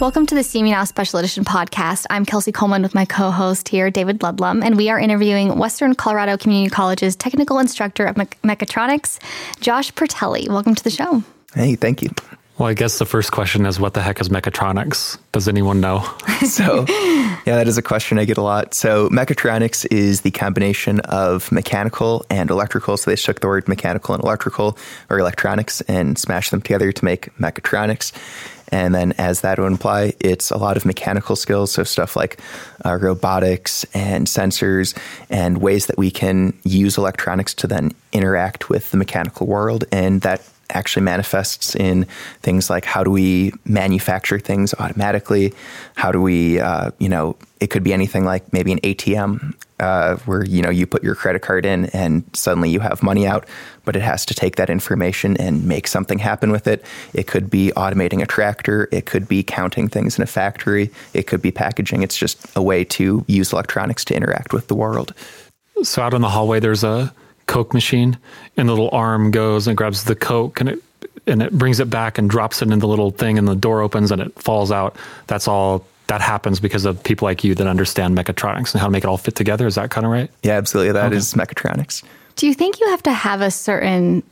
Welcome to the CMU Now Special Edition podcast. I'm Kelsey Coleman with my co host here, David Ludlum, and we are interviewing Western Colorado Community College's technical instructor of me- mechatronics, Josh Pertelli. Welcome to the show. Hey, thank you. Well, I guess the first question is what the heck is mechatronics? Does anyone know? so, yeah, that is a question I get a lot. So, mechatronics is the combination of mechanical and electrical. So, they took the word mechanical and electrical or electronics and smashed them together to make mechatronics. And then, as that would imply, it's a lot of mechanical skills. So, stuff like uh, robotics and sensors and ways that we can use electronics to then interact with the mechanical world. And that actually manifests in things like how do we manufacture things automatically? How do we, uh, you know, it could be anything like maybe an ATM uh, where you know you put your credit card in and suddenly you have money out, but it has to take that information and make something happen with it. It could be automating a tractor. It could be counting things in a factory. It could be packaging. It's just a way to use electronics to interact with the world. So out in the hallway, there's a Coke machine, and the little arm goes and grabs the Coke and it and it brings it back and drops it in the little thing, and the door opens and it falls out. That's all. That happens because of people like you that understand mechatronics and how to make it all fit together. Is that kind of right? Yeah, absolutely. That okay. is mechatronics. Do you think you have to have a certain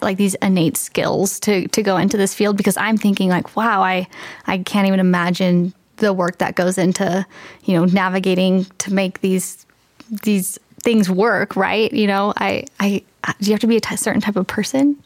like these innate skills to to go into this field? Because I'm thinking like, wow, I I can't even imagine the work that goes into you know navigating to make these these things work, right? You know, I, I, do you have to be a t- certain type of person?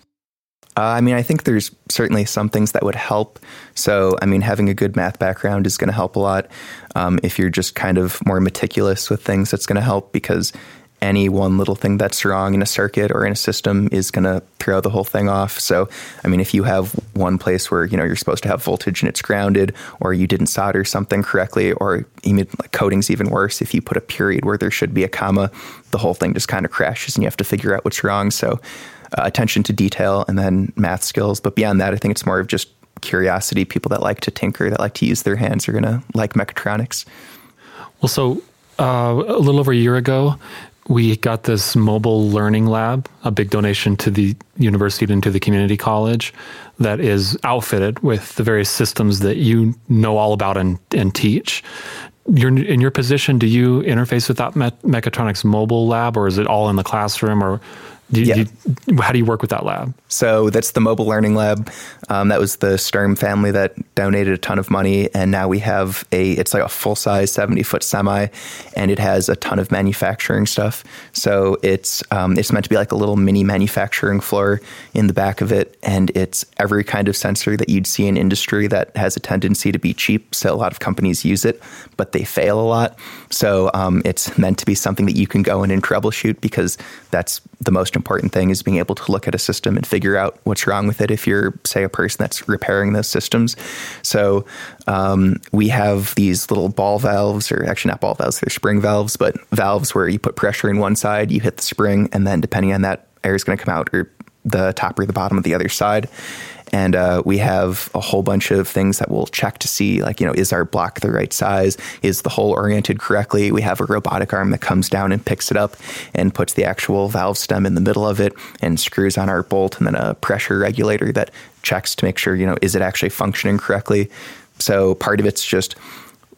Uh, I mean, I think there's certainly some things that would help. So, I mean, having a good math background is going to help a lot. Um, if you're just kind of more meticulous with things, that's going to help because any one little thing that's wrong in a circuit or in a system is going to throw the whole thing off. So, I mean, if you have one place where you know you're supposed to have voltage and it's grounded, or you didn't solder something correctly, or even like coding's even worse. If you put a period where there should be a comma, the whole thing just kind of crashes, and you have to figure out what's wrong. So, uh, attention to detail and then math skills. But beyond that, I think it's more of just curiosity. People that like to tinker, that like to use their hands, are going to like mechatronics. Well, so uh, a little over a year ago, we got this mobile learning lab, a big donation to the university and to the community college that is outfitted with the various systems that you know all about and, and teach. You're, in your position, do you interface with that mechatronics mobile lab or is it all in the classroom or do yeah. do how do you work with that lab? So that's the mobile learning lab. Um, that was the Sturm family that donated a ton of money, and now we have a. It's like a full size seventy foot semi, and it has a ton of manufacturing stuff. So it's um, it's meant to be like a little mini manufacturing floor in the back of it, and it's every kind of sensor that you'd see in industry that has a tendency to be cheap. So a lot of companies use it, but they fail a lot. So um, it's meant to be something that you can go in and troubleshoot because that's the most important thing is being able to look at a system and figure out what's wrong with it if you're, say, a person that's repairing those systems. So um, we have these little ball valves, or actually not ball valves, they're spring valves, but valves where you put pressure in one side, you hit the spring, and then depending on that, air is going to come out or the top or the bottom of the other side and uh, we have a whole bunch of things that we'll check to see like you know is our block the right size? Is the hole oriented correctly? We have a robotic arm that comes down and picks it up and puts the actual valve stem in the middle of it and screws on our bolt and then a pressure regulator that checks to make sure you know is it actually functioning correctly. So part of it's just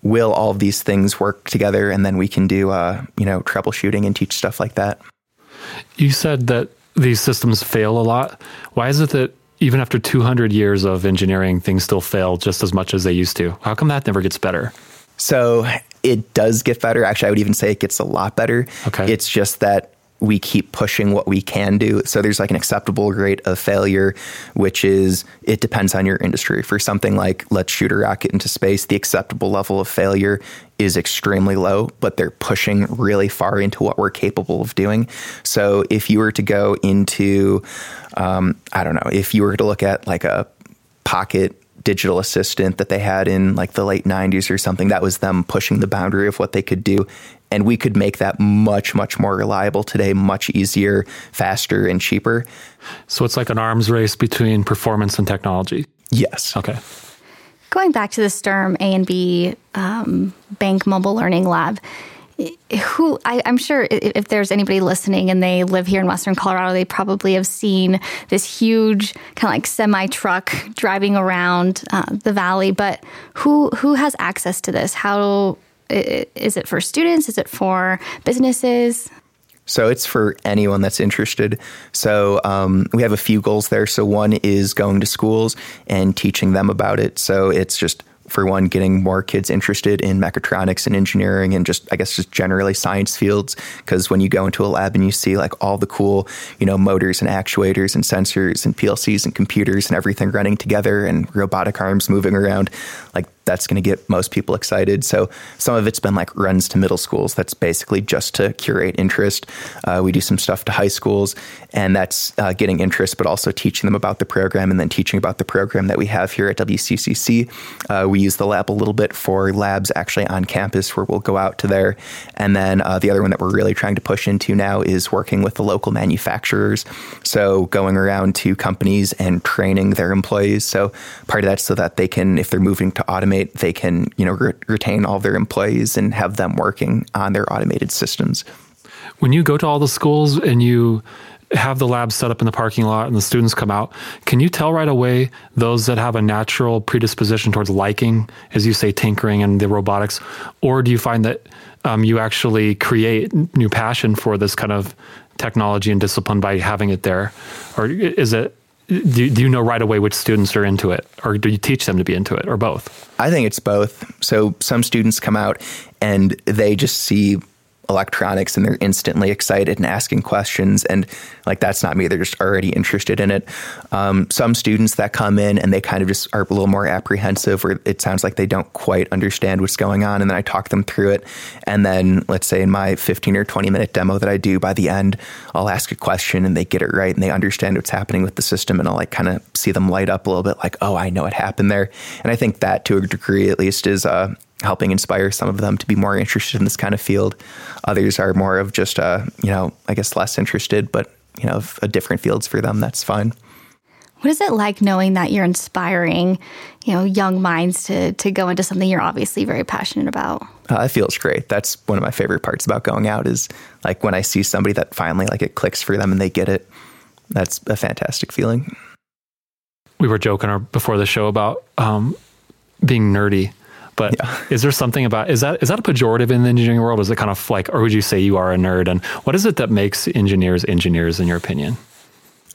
will all of these things work together? And then we can do uh, you know troubleshooting and teach stuff like that. You said that these systems fail a lot. Why is it that even after 200 years of engineering, things still fail just as much as they used to. How come that never gets better? So it does get better. Actually, I would even say it gets a lot better. Okay. It's just that we keep pushing what we can do. So there's like an acceptable rate of failure, which is it depends on your industry. For something like let's shoot a rocket into space, the acceptable level of failure is extremely low, but they're pushing really far into what we're capable of doing. So if you were to go into, um, I don't know, if you were to look at like a pocket digital assistant that they had in like the late 90s or something that was them pushing the boundary of what they could do and we could make that much much more reliable today much easier faster and cheaper so it's like an arms race between performance and technology yes okay going back to the Sturm ANB um, bank mobile learning lab who I, am sure if, if there's anybody listening and they live here in Western Colorado, they probably have seen this huge kind of like semi truck driving around uh, the valley. But who who has access to this? How is it for students? Is it for businesses? So it's for anyone that's interested. So um, we have a few goals there. So one is going to schools and teaching them about it. So it's just for one, getting more kids interested in mechatronics and engineering and just, I guess, just generally science fields. Because when you go into a lab and you see like all the cool, you know, motors and actuators and sensors and PLCs and computers and everything running together and robotic arms moving around, like that's going to get most people excited. So some of it's been like runs to middle schools. That's basically just to curate interest. Uh, we do some stuff to high schools, and that's uh, getting interest, but also teaching them about the program and then teaching about the program that we have here at WCCC. Uh, we use the lab a little bit for labs actually on campus where we'll go out to there. And then uh, the other one that we're really trying to push into now is working with the local manufacturers. So going around to companies and training their employees. So part of that so that they can, if they're moving to automate they can you know re- retain all their employees and have them working on their automated systems. When you go to all the schools and you have the lab set up in the parking lot and the students come out, can you tell right away those that have a natural predisposition towards liking, as you say, tinkering and the robotics, or do you find that um, you actually create new passion for this kind of technology and discipline by having it there, or is it do, do you know right away which students are into it? Or do you teach them to be into it? Or both? I think it's both. So some students come out and they just see electronics and they're instantly excited and asking questions. And like, that's not me. They're just already interested in it. Um, some students that come in and they kind of just are a little more apprehensive or it sounds like they don't quite understand what's going on. And then I talk them through it. And then let's say in my 15 or 20 minute demo that I do by the end, I'll ask a question and they get it right and they understand what's happening with the system. And I'll like kind of see them light up a little bit like, oh, I know what happened there. And I think that to a degree, at least, is, uh, helping inspire some of them to be more interested in this kind of field. Others are more of just, uh, you know, I guess less interested, but, you know, a different fields for them, that's fine. What is it like knowing that you're inspiring, you know, young minds to to go into something you're obviously very passionate about? Uh, it feels great. That's one of my favorite parts about going out is like when I see somebody that finally like it clicks for them and they get it. That's a fantastic feeling. We were joking before the show about um, being nerdy but yeah. is there something about is that is that a pejorative in the engineering world? Is it kind of like, or would you say you are a nerd? And what is it that makes engineers engineers, in your opinion?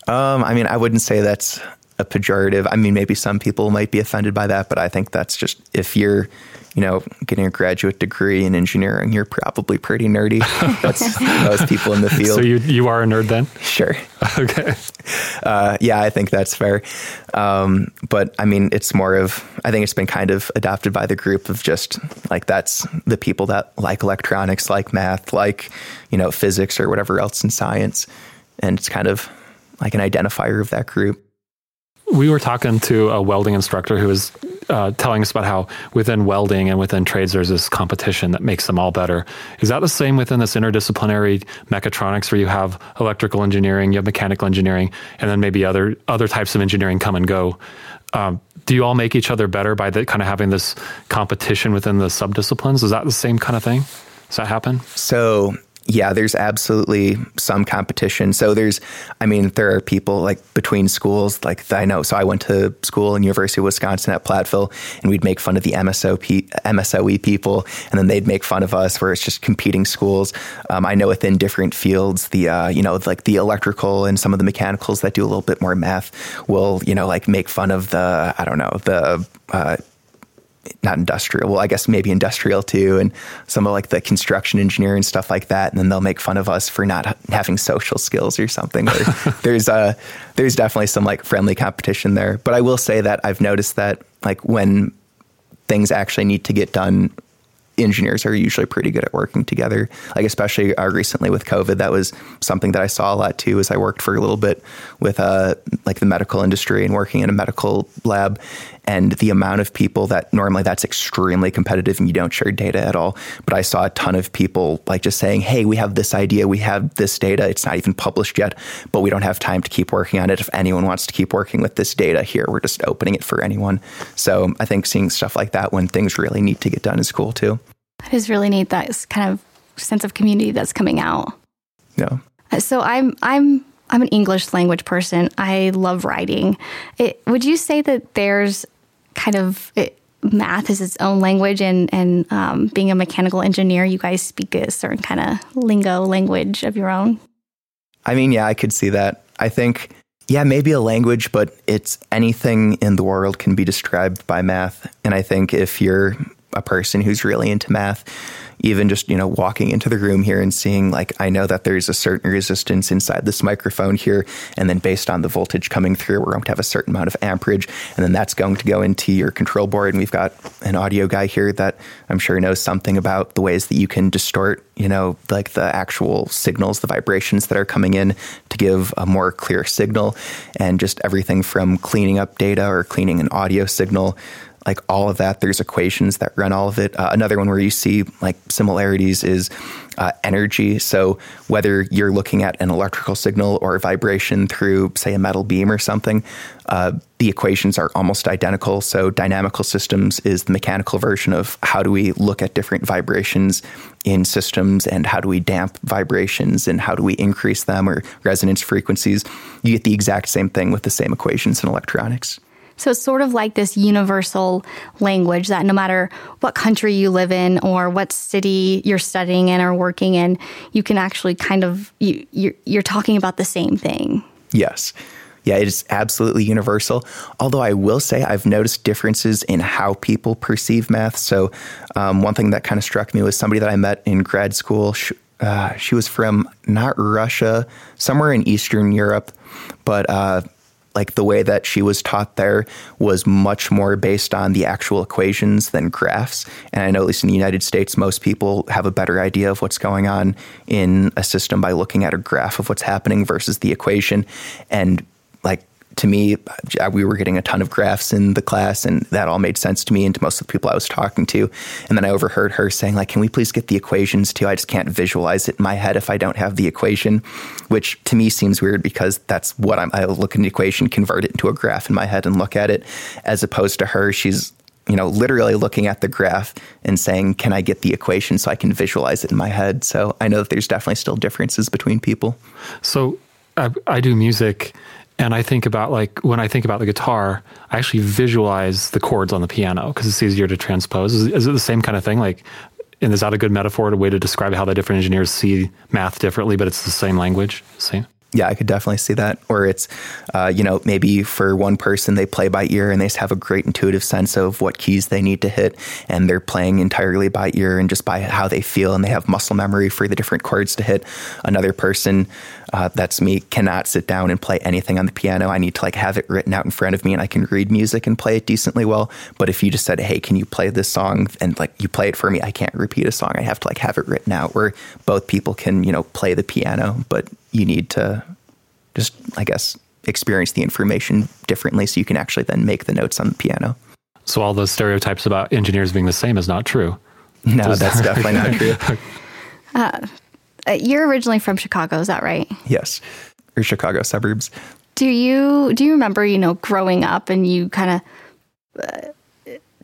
Um, I mean, I wouldn't say that's a pejorative. I mean, maybe some people might be offended by that, but I think that's just if you're you know, getting a graduate degree in engineering, you're probably pretty nerdy. That's most people in the field. So you you are a nerd then? Sure. Okay. Uh, yeah, I think that's fair. Um, but I mean, it's more of I think it's been kind of adopted by the group of just like that's the people that like electronics, like math, like you know physics or whatever else in science, and it's kind of like an identifier of that group. We were talking to a welding instructor who was uh, telling us about how within welding and within trades there's this competition that makes them all better. Is that the same within this interdisciplinary mechatronics where you have electrical engineering, you have mechanical engineering, and then maybe other other types of engineering come and go? Um, do you all make each other better by the, kind of having this competition within the subdisciplines? Is that the same kind of thing? Does that happen? So yeah, there's absolutely some competition. So there's, I mean, there are people like between schools, like I know. So I went to school in University of Wisconsin at Platteville, and we'd make fun of the MSOP, MSOE people, and then they'd make fun of us, where it's just competing schools. Um, I know within different fields, the uh, you know like the electrical and some of the mechanicals that do a little bit more math will you know like make fun of the I don't know the uh, not industrial. Well, I guess maybe industrial too, and some of like the construction engineering stuff like that. And then they'll make fun of us for not having social skills or something. there's uh, there's definitely some like friendly competition there. But I will say that I've noticed that like when things actually need to get done engineers are usually pretty good at working together. Like especially uh, recently with COVID, that was something that I saw a lot too. As I worked for a little bit with uh, like the medical industry and working in a medical lab, and the amount of people that normally that's extremely competitive and you don't share data at all. But I saw a ton of people like just saying, "Hey, we have this idea, we have this data. It's not even published yet, but we don't have time to keep working on it. If anyone wants to keep working with this data here, we're just opening it for anyone." So I think seeing stuff like that when things really need to get done is cool too. That is really neat. That's kind of sense of community that's coming out. No. Uh, so I'm I'm I'm an English language person. I love writing. It, would you say that there's kind of it, math is its own language, and and um, being a mechanical engineer, you guys speak a certain kind of lingo language of your own? I mean, yeah, I could see that. I think, yeah, maybe a language, but it's anything in the world can be described by math. And I think if you're a person who's really into math, even just you know walking into the room here and seeing like I know that there's a certain resistance inside this microphone here, and then based on the voltage coming through, we're going to have a certain amount of amperage, and then that's going to go into your control board. And we've got an audio guy here that I'm sure knows something about the ways that you can distort, you know, like the actual signals, the vibrations that are coming in to give a more clear signal, and just everything from cleaning up data or cleaning an audio signal like all of that. There's equations that run all of it. Uh, another one where you see like similarities is uh, energy. So whether you're looking at an electrical signal or a vibration through, say, a metal beam or something, uh, the equations are almost identical. So dynamical systems is the mechanical version of how do we look at different vibrations in systems and how do we damp vibrations and how do we increase them or resonance frequencies. You get the exact same thing with the same equations in electronics. So it's sort of like this universal language that no matter what country you live in or what city you're studying in or working in, you can actually kind of you you're, you're talking about the same thing. Yes. Yeah, it is absolutely universal. Although I will say I've noticed differences in how people perceive math. So, um, one thing that kind of struck me was somebody that I met in grad school. She, uh, she was from not Russia, somewhere in Eastern Europe, but uh, like the way that she was taught there was much more based on the actual equations than graphs. And I know, at least in the United States, most people have a better idea of what's going on in a system by looking at a graph of what's happening versus the equation. And like to me, we were getting a ton of graphs in the class, and that all made sense to me and to most of the people I was talking to. And then I overheard her saying, like, can we please get the equations too? I just can't visualize it in my head if I don't have the equation, which to me seems weird because that's what I'm, I look at the equation, convert it into a graph in my head and look at it, as opposed to her, she's you know, literally looking at the graph and saying, "Can I get the equation so I can visualize it in my head?" So I know that there's definitely still differences between people. So I, I do music, and I think about like when I think about the guitar, I actually visualize the chords on the piano because it's easier to transpose. Is, is, it the same kind of thing? Like, and is that a good metaphor, a way to describe how the different engineers see math differently, but it's the same language? Same. Yeah, I could definitely see that. Or it's, uh, you know, maybe for one person they play by ear and they have a great intuitive sense of what keys they need to hit, and they're playing entirely by ear and just by how they feel, and they have muscle memory for the different chords to hit. Another person, uh, that's me, cannot sit down and play anything on the piano. I need to like have it written out in front of me, and I can read music and play it decently well. But if you just said, "Hey, can you play this song?" and like you play it for me, I can't repeat a song. I have to like have it written out. Where both people can, you know, play the piano, but you need to just, I guess, experience the information differently so you can actually then make the notes on the piano. So all those stereotypes about engineers being the same is not true. No, Does that's that definitely not true. Uh, uh, you're originally from Chicago, is that right? Yes, or Chicago suburbs. Do you do you remember, you know, growing up and you kind of uh,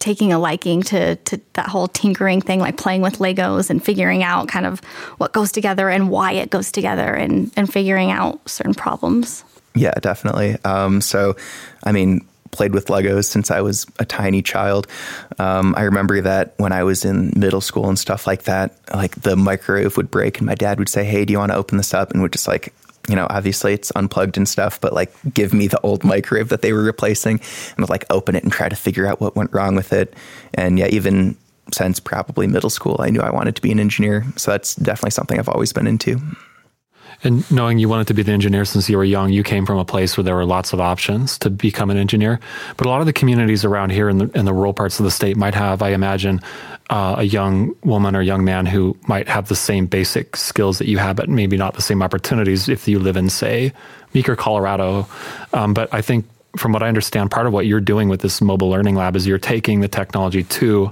taking a liking to to that whole tinkering thing, like playing with Legos and figuring out kind of what goes together and why it goes together, and and figuring out certain problems. Yeah, definitely. Um, so, I mean, played with Legos since I was a tiny child. Um, I remember that when I was in middle school and stuff like that, like the microwave would break, and my dad would say, "Hey, do you want to open this up?" and would just like you know, obviously it's unplugged and stuff, but like give me the old microwave that they were replacing and like open it and try to figure out what went wrong with it. And yeah, even since probably middle school, I knew I wanted to be an engineer. So that's definitely something I've always been into. And knowing you wanted to be an engineer since you were young, you came from a place where there were lots of options to become an engineer. But a lot of the communities around here in the, in the rural parts of the state might have, I imagine, uh, a young woman or young man who might have the same basic skills that you have, but maybe not the same opportunities if you live in, say, Meeker, Colorado. Um, but I think, from what I understand, part of what you're doing with this mobile learning lab is you're taking the technology to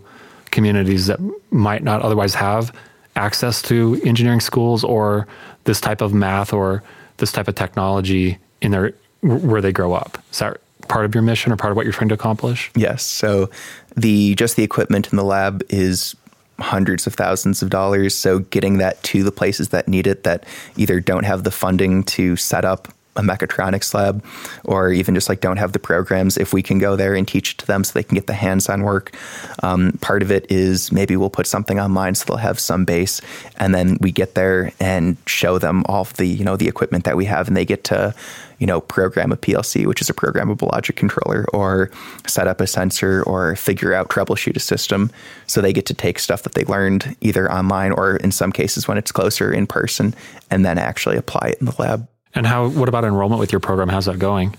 communities that might not otherwise have access to engineering schools or this type of math or this type of technology in their where they grow up. Is that part of your mission or part of what you're trying to accomplish? Yes. So the just the equipment in the lab is hundreds of thousands of dollars. So getting that to the places that need it that either don't have the funding to set up a mechatronics lab or even just like don't have the programs if we can go there and teach it to them so they can get the hands-on work um, part of it is maybe we'll put something online so they'll have some base and then we get there and show them all of the you know the equipment that we have and they get to you know program a plc which is a programmable logic controller or set up a sensor or figure out troubleshoot a system. So they get to take stuff that they learned either online or in some cases when it's closer in person and then actually apply it in the lab and how? What about enrollment with your program? How's that going?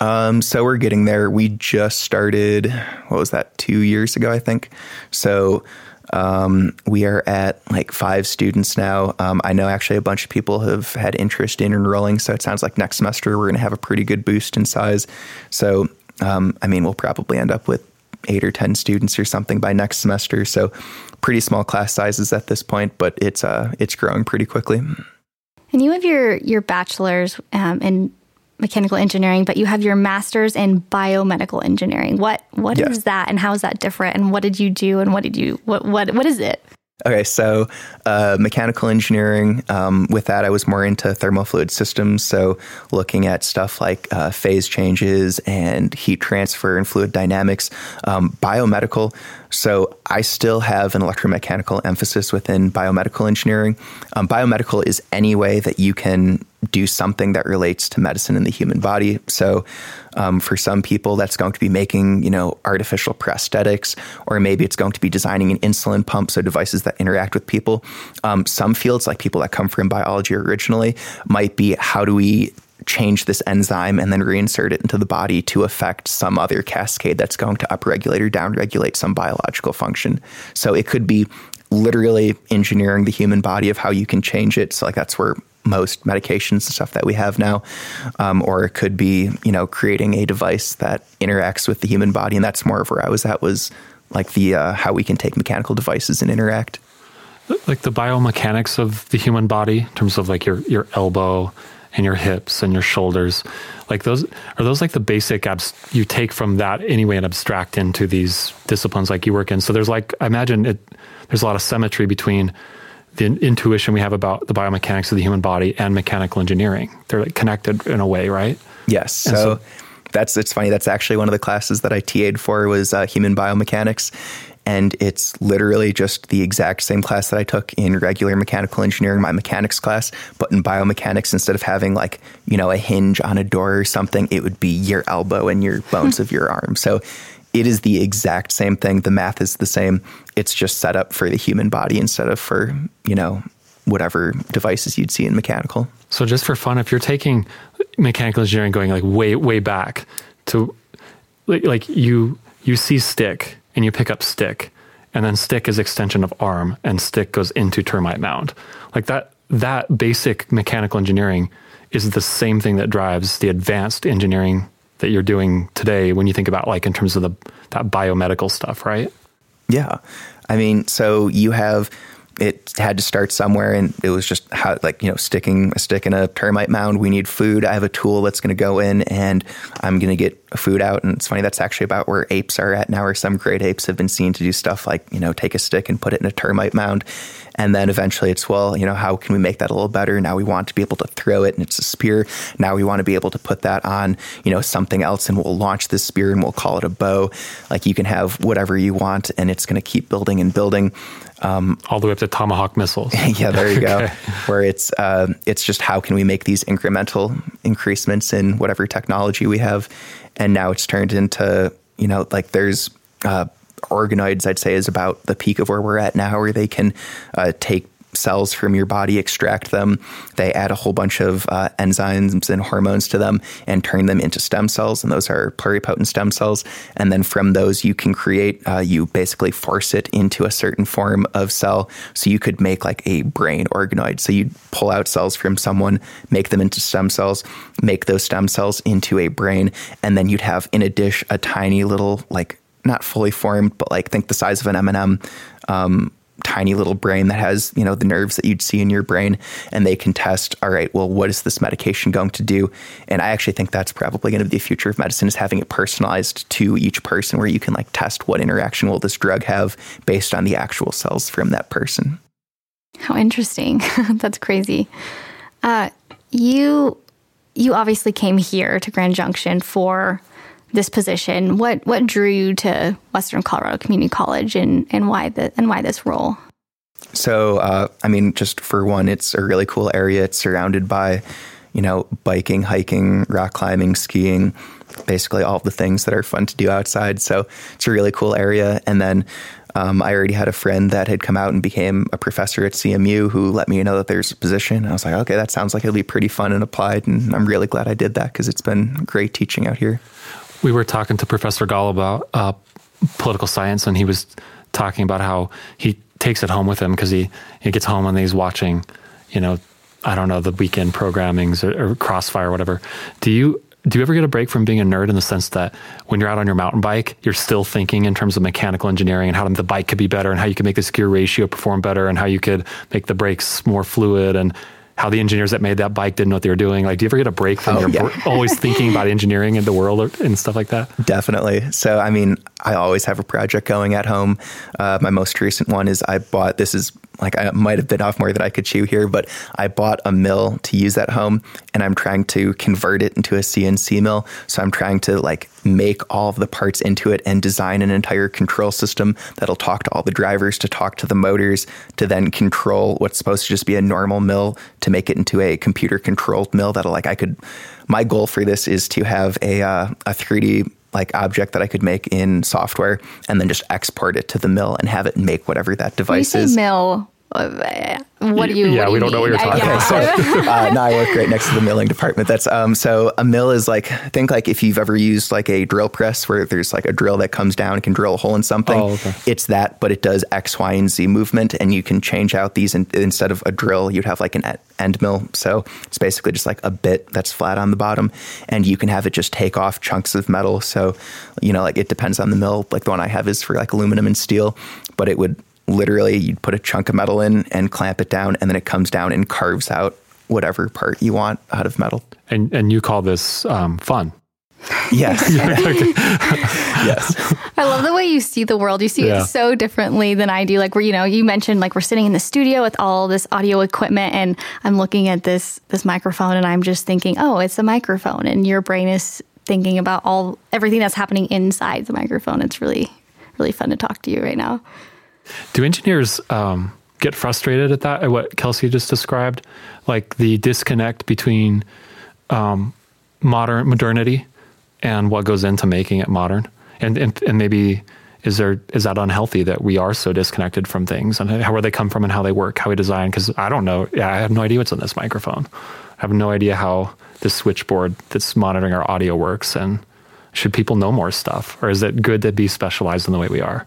Um, so we're getting there. We just started. What was that? Two years ago, I think. So um, we are at like five students now. Um, I know actually a bunch of people have had interest in enrolling. So it sounds like next semester we're going to have a pretty good boost in size. So um, I mean, we'll probably end up with eight or ten students or something by next semester. So pretty small class sizes at this point, but it's uh, it's growing pretty quickly. And you have your your bachelor's um, in mechanical engineering, but you have your master's in biomedical engineering. What what yeah. is that, and how is that different? And what did you do? And what did you what what what is it? Okay, so uh, mechanical engineering. Um, with that, I was more into thermal fluid systems. So looking at stuff like uh, phase changes and heat transfer and fluid dynamics. Um, biomedical. So I still have an electromechanical emphasis within biomedical engineering. Um, biomedical is any way that you can do something that relates to medicine in the human body. So, um, for some people, that's going to be making, you know, artificial prosthetics, or maybe it's going to be designing an insulin pump, so devices that interact with people. Um, some fields, like people that come from biology originally, might be how do we change this enzyme and then reinsert it into the body to affect some other cascade that's going to upregulate or downregulate some biological function. So it could be literally engineering the human body of how you can change it. So like that's where most medications and stuff that we have now, um, or it could be you know creating a device that interacts with the human body, and that's more of where I was at was like the uh, how we can take mechanical devices and interact. Like the biomechanics of the human body, in terms of like your your elbow and your hips and your shoulders, like those are those like the basic abs you take from that anyway and abstract into these disciplines like you work in. So there's like I imagine it. There's a lot of symmetry between the intuition we have about the biomechanics of the human body and mechanical engineering. They're like connected in a way, right? Yes. So, so, that's it's funny. That's actually one of the classes that I TA'd for was uh, human biomechanics, and it's literally just the exact same class that I took in regular mechanical engineering, my mechanics class, but in biomechanics, instead of having like you know a hinge on a door or something, it would be your elbow and your hmm. bones of your arm. So it is the exact same thing. The math is the same. It's just set up for the human body instead of for, you know, whatever devices you'd see in mechanical. So just for fun, if you're taking mechanical engineering going like way, way back to like you you see stick and you pick up stick and then stick is extension of arm and stick goes into termite mound. Like that that basic mechanical engineering is the same thing that drives the advanced engineering that you're doing today when you think about like in terms of the that biomedical stuff, right? Yeah. I mean, so you have it had to start somewhere and it was just how like you know sticking a stick in a termite mound. We need food. I have a tool that's going to go in and i'm going to get food out. And it's funny that's actually about where apes are at now or some great apes have been seen to do stuff like you know take a stick and put it in a termite mound. And then eventually it's well you know how can we make that a little better? Now we want to be able to throw it and it's a spear. Now we want to be able to put that on you know something else and we'll launch this spear and we'll call it a bow. Like you can have whatever you want and it's going to keep building and building um, all the way up to tomahawk missiles. yeah, there you go. Where it's uh, it's just how can we make these incremental increasements in whatever technology we have, and now it's turned into you know like there's uh, organoids. I'd say is about the peak of where we're at now, where they can uh, take cells from your body, extract them. They add a whole bunch of uh, enzymes and hormones to them and turn them into stem cells. And those are pluripotent stem cells. And then from those, you can create, uh, you basically force it into a certain form of cell. So you could make like a brain organoid. So you'd pull out cells from someone, make them into stem cells, make those stem cells into a brain. And then you'd have in a dish a tiny little, like, not fully formed, but like think the size of an M&M um, tiny little brain that has, you know, the nerves that you'd see in your brain and they can test, all right, well, what is this medication going to do? And I actually think that's probably going to be the future of medicine is having it personalized to each person where you can like test what interaction will this drug have based on the actual cells from that person. How interesting. that's crazy. Uh, you you obviously came here to Grand Junction for this position. What what drew you to Western Colorado Community College and and why the and why this role? So, uh, I mean, just for one, it's a really cool area. It's surrounded by, you know, biking, hiking, rock climbing, skiing, basically all the things that are fun to do outside. So, it's a really cool area. And then um, I already had a friend that had come out and became a professor at CMU who let me know that there's a position. I was like, okay, that sounds like it'll be pretty fun and applied. And I'm really glad I did that because it's been great teaching out here. We were talking to Professor Gall about uh, political science, and he was talking about how he takes it home with him because he, he gets home and he's watching, you know, I don't know, the weekend programmings or, or Crossfire or whatever. Do you do you ever get a break from being a nerd in the sense that when you're out on your mountain bike, you're still thinking in terms of mechanical engineering and how the bike could be better and how you could make this gear ratio perform better and how you could make the brakes more fluid and how the engineers that made that bike didn't know what they were doing. Like, do you ever get a break from oh, your yeah. always thinking about engineering in the world and stuff like that? Definitely. So, I mean, I always have a project going at home. Uh, my most recent one is I bought this is like I might have been off more than I could chew here, but I bought a mill to use at home and I'm trying to convert it into a CNC mill. So I'm trying to like make all of the parts into it and design an entire control system that'll talk to all the drivers, to talk to the motors, to then control what's supposed to just be a normal mill to make it into a computer controlled mill that'll like I could my goal for this is to have a uh, a 3D like object that I could make in software and then just export it to the mill and have it make whatever that device when you say is. Mill. What do you? Yeah, do we you don't mean? know what you're talking about. so, uh, now I work right next to the milling department. That's um. So a mill is like think like if you've ever used like a drill press where there's like a drill that comes down and can drill a hole in something. Oh, okay. It's that, but it does X, Y, and Z movement, and you can change out these in, instead of a drill, you'd have like an end mill. So it's basically just like a bit that's flat on the bottom, and you can have it just take off chunks of metal. So you know, like it depends on the mill. Like the one I have is for like aluminum and steel, but it would literally you'd put a chunk of metal in and clamp it down and then it comes down and carves out whatever part you want out of metal. And and you call this um, fun. Yes. Yes. I love the way you see the world. You see yeah. it so differently than i do. Like where you know you mentioned like we're sitting in the studio with all this audio equipment and i'm looking at this this microphone and i'm just thinking oh it's a microphone. And your brain is thinking about all everything that's happening inside the microphone. It's really really fun to talk to you right now do engineers um, get frustrated at that, at what Kelsey just described? Like the disconnect between um, modern modernity and what goes into making it modern? And, and, and maybe is there is that unhealthy that we are so disconnected from things and how where they come from and how they work, how we design? Because I don't know. Yeah, I have no idea what's in this microphone. I have no idea how this switchboard that's monitoring our audio works. And should people know more stuff, or is it good to be specialized in the way we are?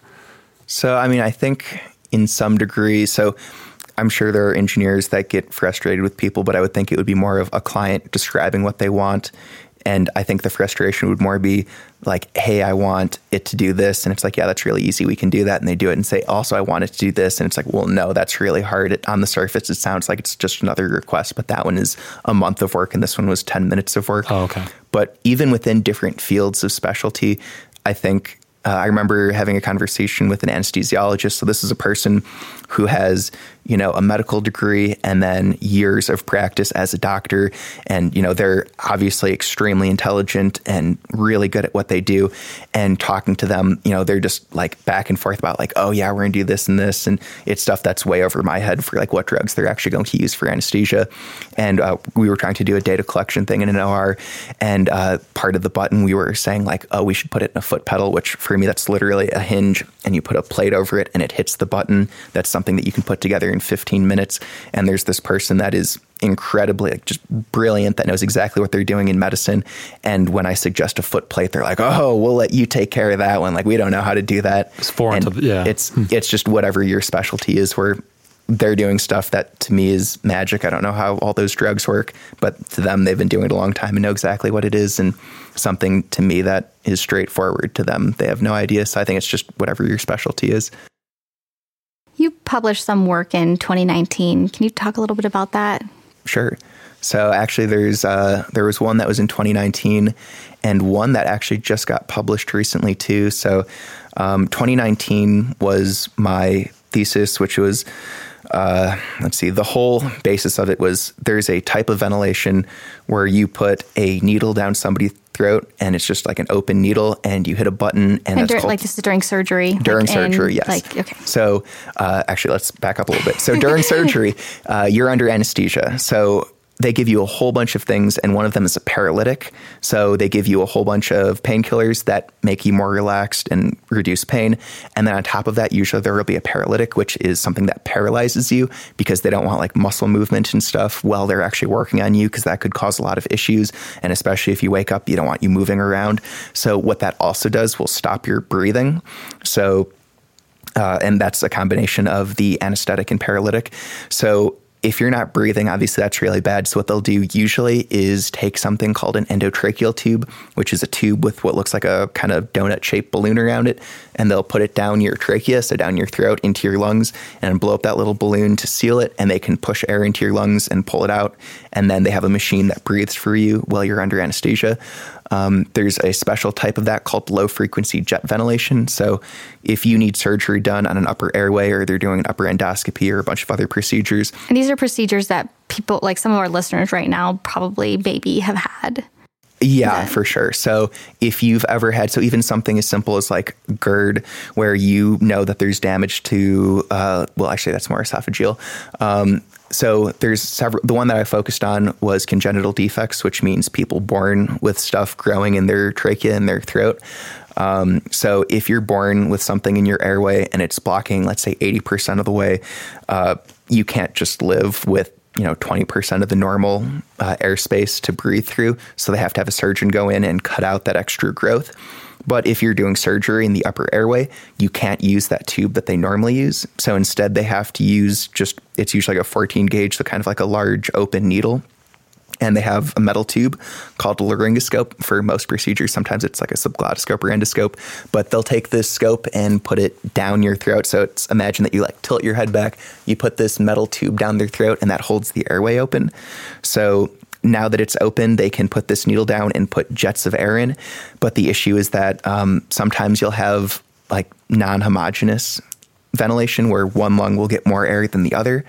So, I mean, I think in some degree, so I'm sure there are engineers that get frustrated with people, but I would think it would be more of a client describing what they want. And I think the frustration would more be like, hey, I want it to do this. And it's like, yeah, that's really easy. We can do that. And they do it and say, also, I want it to do this. And it's like, well, no, that's really hard. It, on the surface, it sounds like it's just another request, but that one is a month of work and this one was 10 minutes of work. Oh, okay. But even within different fields of specialty, I think uh, I remember having a conversation with an anesthesiologist. So this is a person who has, you know, a medical degree and then years of practice as a doctor. And, you know, they're obviously extremely intelligent and really good at what they do. And talking to them, you know, they're just like back and forth about like, oh yeah, we're gonna do this and this. And it's stuff that's way over my head for like what drugs they're actually going to use for anesthesia. And uh, we were trying to do a data collection thing in an OR. And uh, part of the button we were saying like, oh, we should put it in a foot pedal, which for me, that's literally a hinge and you put a plate over it and it hits the button. That's something that you can put together in 15 minutes. And there's this person that is incredibly like, just brilliant that knows exactly what they're doing in medicine. And when I suggest a foot plate, they're like, "Oh, we'll let you take care of that one." Like we don't know how to do that. It's foreign. And to, yeah, it's it's just whatever your specialty is. Where they're doing stuff that to me is magic. I don't know how all those drugs work, but to them, they've been doing it a long time and know exactly what it is. And something to me that is straightforward to them, they have no idea. So I think it's just whatever your specialty is published some work in 2019. Can you talk a little bit about that? Sure. So actually, there's uh, there was one that was in 2019, and one that actually just got published recently too. So um, 2019 was my thesis, which was uh, let's see, the whole basis of it was there's a type of ventilation where you put a needle down somebody's throat and it's just like an open needle and you hit a button and, and during, like this is during surgery during like surgery yes. like okay. So uh, actually let's back up a little bit. So during surgery uh, you're under anesthesia. So they give you a whole bunch of things, and one of them is a paralytic. So they give you a whole bunch of painkillers that make you more relaxed and reduce pain. And then on top of that, usually there will be a paralytic, which is something that paralyzes you because they don't want like muscle movement and stuff while they're actually working on you because that could cause a lot of issues. And especially if you wake up, you don't want you moving around. So what that also does will stop your breathing. So uh, and that's a combination of the anesthetic and paralytic. So if you're not breathing, obviously that's really bad. So what they'll do usually is take something called an endotracheal tube, which is a tube with what looks like a kind of donut shaped balloon around it, and they'll put it down your trachea, so down your throat into your lungs, and blow up that little balloon to seal it, and they can push air into your lungs and pull it out. And then they have a machine that breathes for you while you're under anesthesia. Um, there's a special type of that called low frequency jet ventilation. So, if you need surgery done on an upper airway or they're doing an upper endoscopy or a bunch of other procedures. And these are procedures that people, like some of our listeners right now, probably maybe have had. Yeah, for sure. So if you've ever had, so even something as simple as like GERD, where you know that there's damage to, uh, well, actually, that's more esophageal. Um, so there's several. The one that I focused on was congenital defects, which means people born with stuff growing in their trachea and their throat. Um, so if you're born with something in your airway and it's blocking, let's say 80% of the way, uh, you can't just live with you know 20% of the normal uh, airspace to breathe through. So they have to have a surgeon go in and cut out that extra growth. But if you're doing surgery in the upper airway, you can't use that tube that they normally use. So instead, they have to use just, it's usually like a 14 gauge, so kind of like a large open needle. And they have a metal tube called a laryngoscope for most procedures. Sometimes it's like a subglottoscope or endoscope, but they'll take this scope and put it down your throat. So it's imagine that you like tilt your head back, you put this metal tube down their throat, and that holds the airway open. So now that it's open, they can put this needle down and put jets of air in. But the issue is that um, sometimes you'll have like non homogeneous ventilation where one lung will get more air than the other.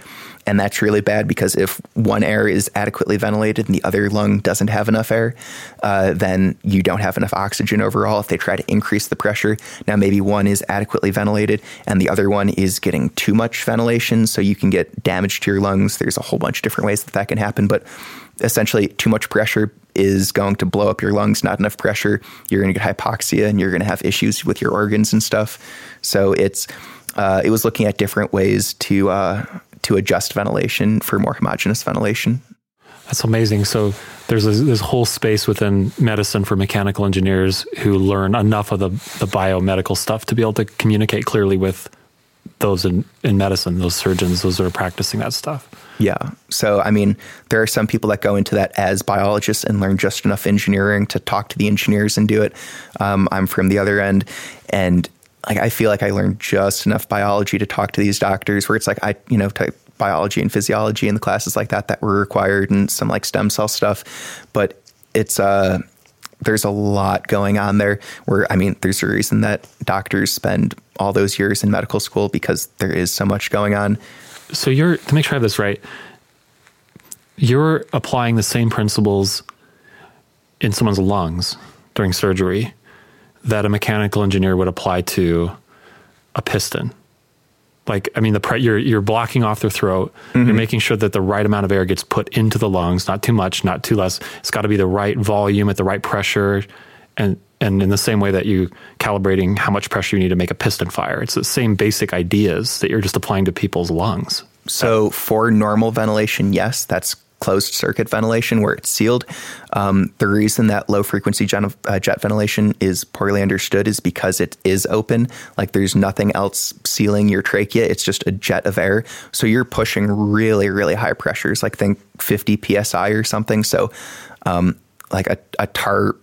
And that's really bad because if one air is adequately ventilated and the other lung doesn't have enough air, uh, then you don't have enough oxygen overall. If they try to increase the pressure, now maybe one is adequately ventilated and the other one is getting too much ventilation, so you can get damage to your lungs. There's a whole bunch of different ways that that can happen, but essentially too much pressure is going to blow up your lungs, not enough pressure, you're going to get hypoxia and you're going to have issues with your organs and stuff. So it's uh, it was looking at different ways to uh, to adjust ventilation for more homogeneous ventilation. That's amazing. So there's this, this, whole space within medicine for mechanical engineers who learn enough of the, the biomedical stuff to be able to communicate clearly with those in, in medicine, those surgeons, those that are practicing that stuff. Yeah. So, I mean, there are some people that go into that as biologists and learn just enough engineering to talk to the engineers and do it. Um, I'm from the other end, and like I feel like I learned just enough biology to talk to these doctors. Where it's like I, you know, type biology and physiology and the classes like that that were required, and some like stem cell stuff. But it's uh, there's a lot going on there. Where I mean, there's a reason that doctors spend all those years in medical school because there is so much going on so you're to make sure I have this right. You're applying the same principles in someone's lungs during surgery that a mechanical engineer would apply to a piston. Like, I mean, the pre- you're you're blocking off their throat. Mm-hmm. You're making sure that the right amount of air gets put into the lungs, not too much, not too less. It's got to be the right volume at the right pressure, and and in the same way that you calibrating how much pressure you need to make a piston fire, it's the same basic ideas that you're just applying to people's lungs. So for normal ventilation, yes, that's closed circuit ventilation where it's sealed. Um, the reason that low frequency jet, uh, jet, ventilation is poorly understood is because it is open. Like there's nothing else sealing your trachea. It's just a jet of air. So you're pushing really, really high pressures, like think 50 psi or something. So um, like a, a tar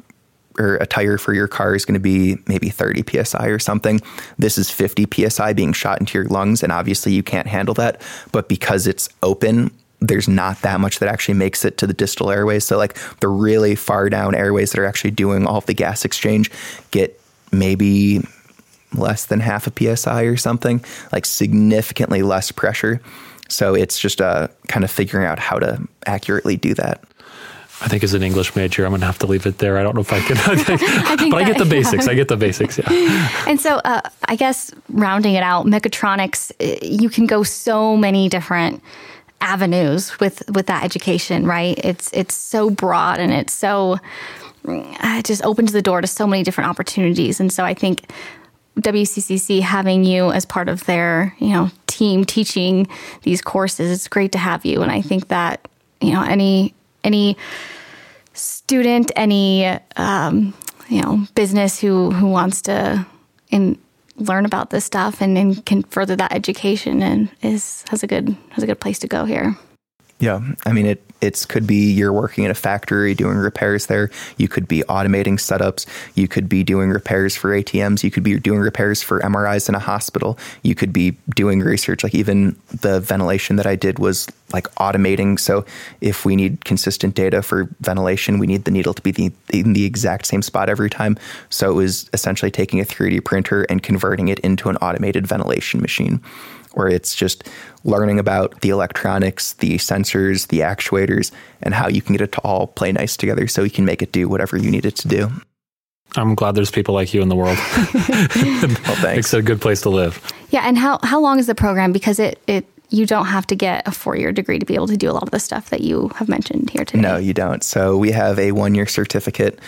or a tire for your car is going to be maybe 30 psi or something. This is 50 psi being shot into your lungs, and obviously you can't handle that. But because it's open, there's not that much that actually makes it to the distal airways. So, like the really far down airways that are actually doing all of the gas exchange get maybe less than half a psi or something, like significantly less pressure. So, it's just uh, kind of figuring out how to accurately do that. I think as an English major, I'm going to have to leave it there. I don't know if I can, I think, I think but that, I get the basics. Yeah. I get the basics. Yeah. And so, uh, I guess rounding it out, mechatronics, uh, you can go so many different avenues with with that education, right? It's it's so broad and it's so uh, it just opens the door to so many different opportunities. And so, I think WCCC having you as part of their you know team teaching these courses, it's great to have you. And I think that you know any any student, any um, you know business who who wants to in learn about this stuff and, and can further that education and is has a good has a good place to go here. Yeah, I mean it. It could be you're working in a factory doing repairs there. You could be automating setups. You could be doing repairs for ATMs. You could be doing repairs for MRIs in a hospital. You could be doing research. Like even the ventilation that I did was like automating. So if we need consistent data for ventilation, we need the needle to be the, in the exact same spot every time. So it was essentially taking a 3D printer and converting it into an automated ventilation machine where it's just learning about the electronics, the sensors, the actuators, and how you can get it to all play nice together so you can make it do whatever you need it to do. I'm glad there's people like you in the world. well, thanks. Makes it a good place to live. Yeah, and how how long is the program? Because it it you don't have to get a four year degree to be able to do a lot of the stuff that you have mentioned here today. No, you don't. So we have a one year certificate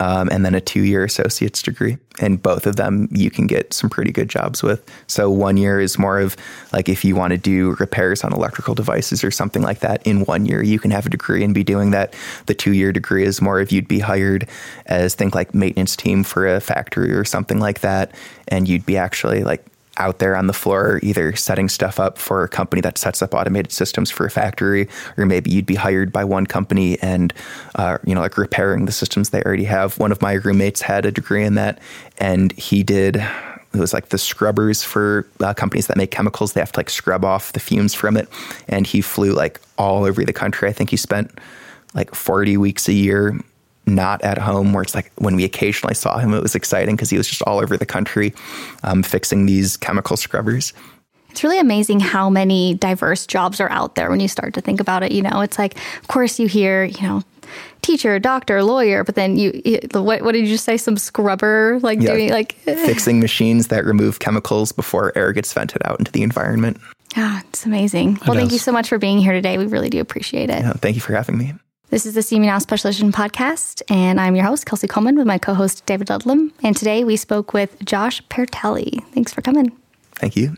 um, and then a two year associate's degree. And both of them you can get some pretty good jobs with. So one year is more of like if you want to do repairs on electrical devices or something like that, in one year you can have a degree and be doing that. The two year degree is more of you'd be hired as think like maintenance team for a factory or something like that. And you'd be actually like out there on the floor, either setting stuff up for a company that sets up automated systems for a factory, or maybe you'd be hired by one company and, uh, you know, like repairing the systems they already have. One of my roommates had a degree in that, and he did it was like the scrubbers for uh, companies that make chemicals. They have to like scrub off the fumes from it. And he flew like all over the country. I think he spent like 40 weeks a year not at home, where it's like when we occasionally saw him, it was exciting because he was just all over the country um, fixing these chemical scrubbers. It's really amazing how many diverse jobs are out there when you start to think about it. You know, it's like, of course, you hear, you know, teacher, doctor, lawyer, but then you, what, what did you just say? Some scrubber, like yeah, doing like fixing machines that remove chemicals before air gets vented out into the environment. Ah, it's amazing. It well, thank you so much for being here today. We really do appreciate it. Yeah, thank you for having me. This is the CMU Now Special Edition podcast, and I'm your host, Kelsey Coleman, with my co host, David Ludlam. And today we spoke with Josh Pertelli. Thanks for coming. Thank you.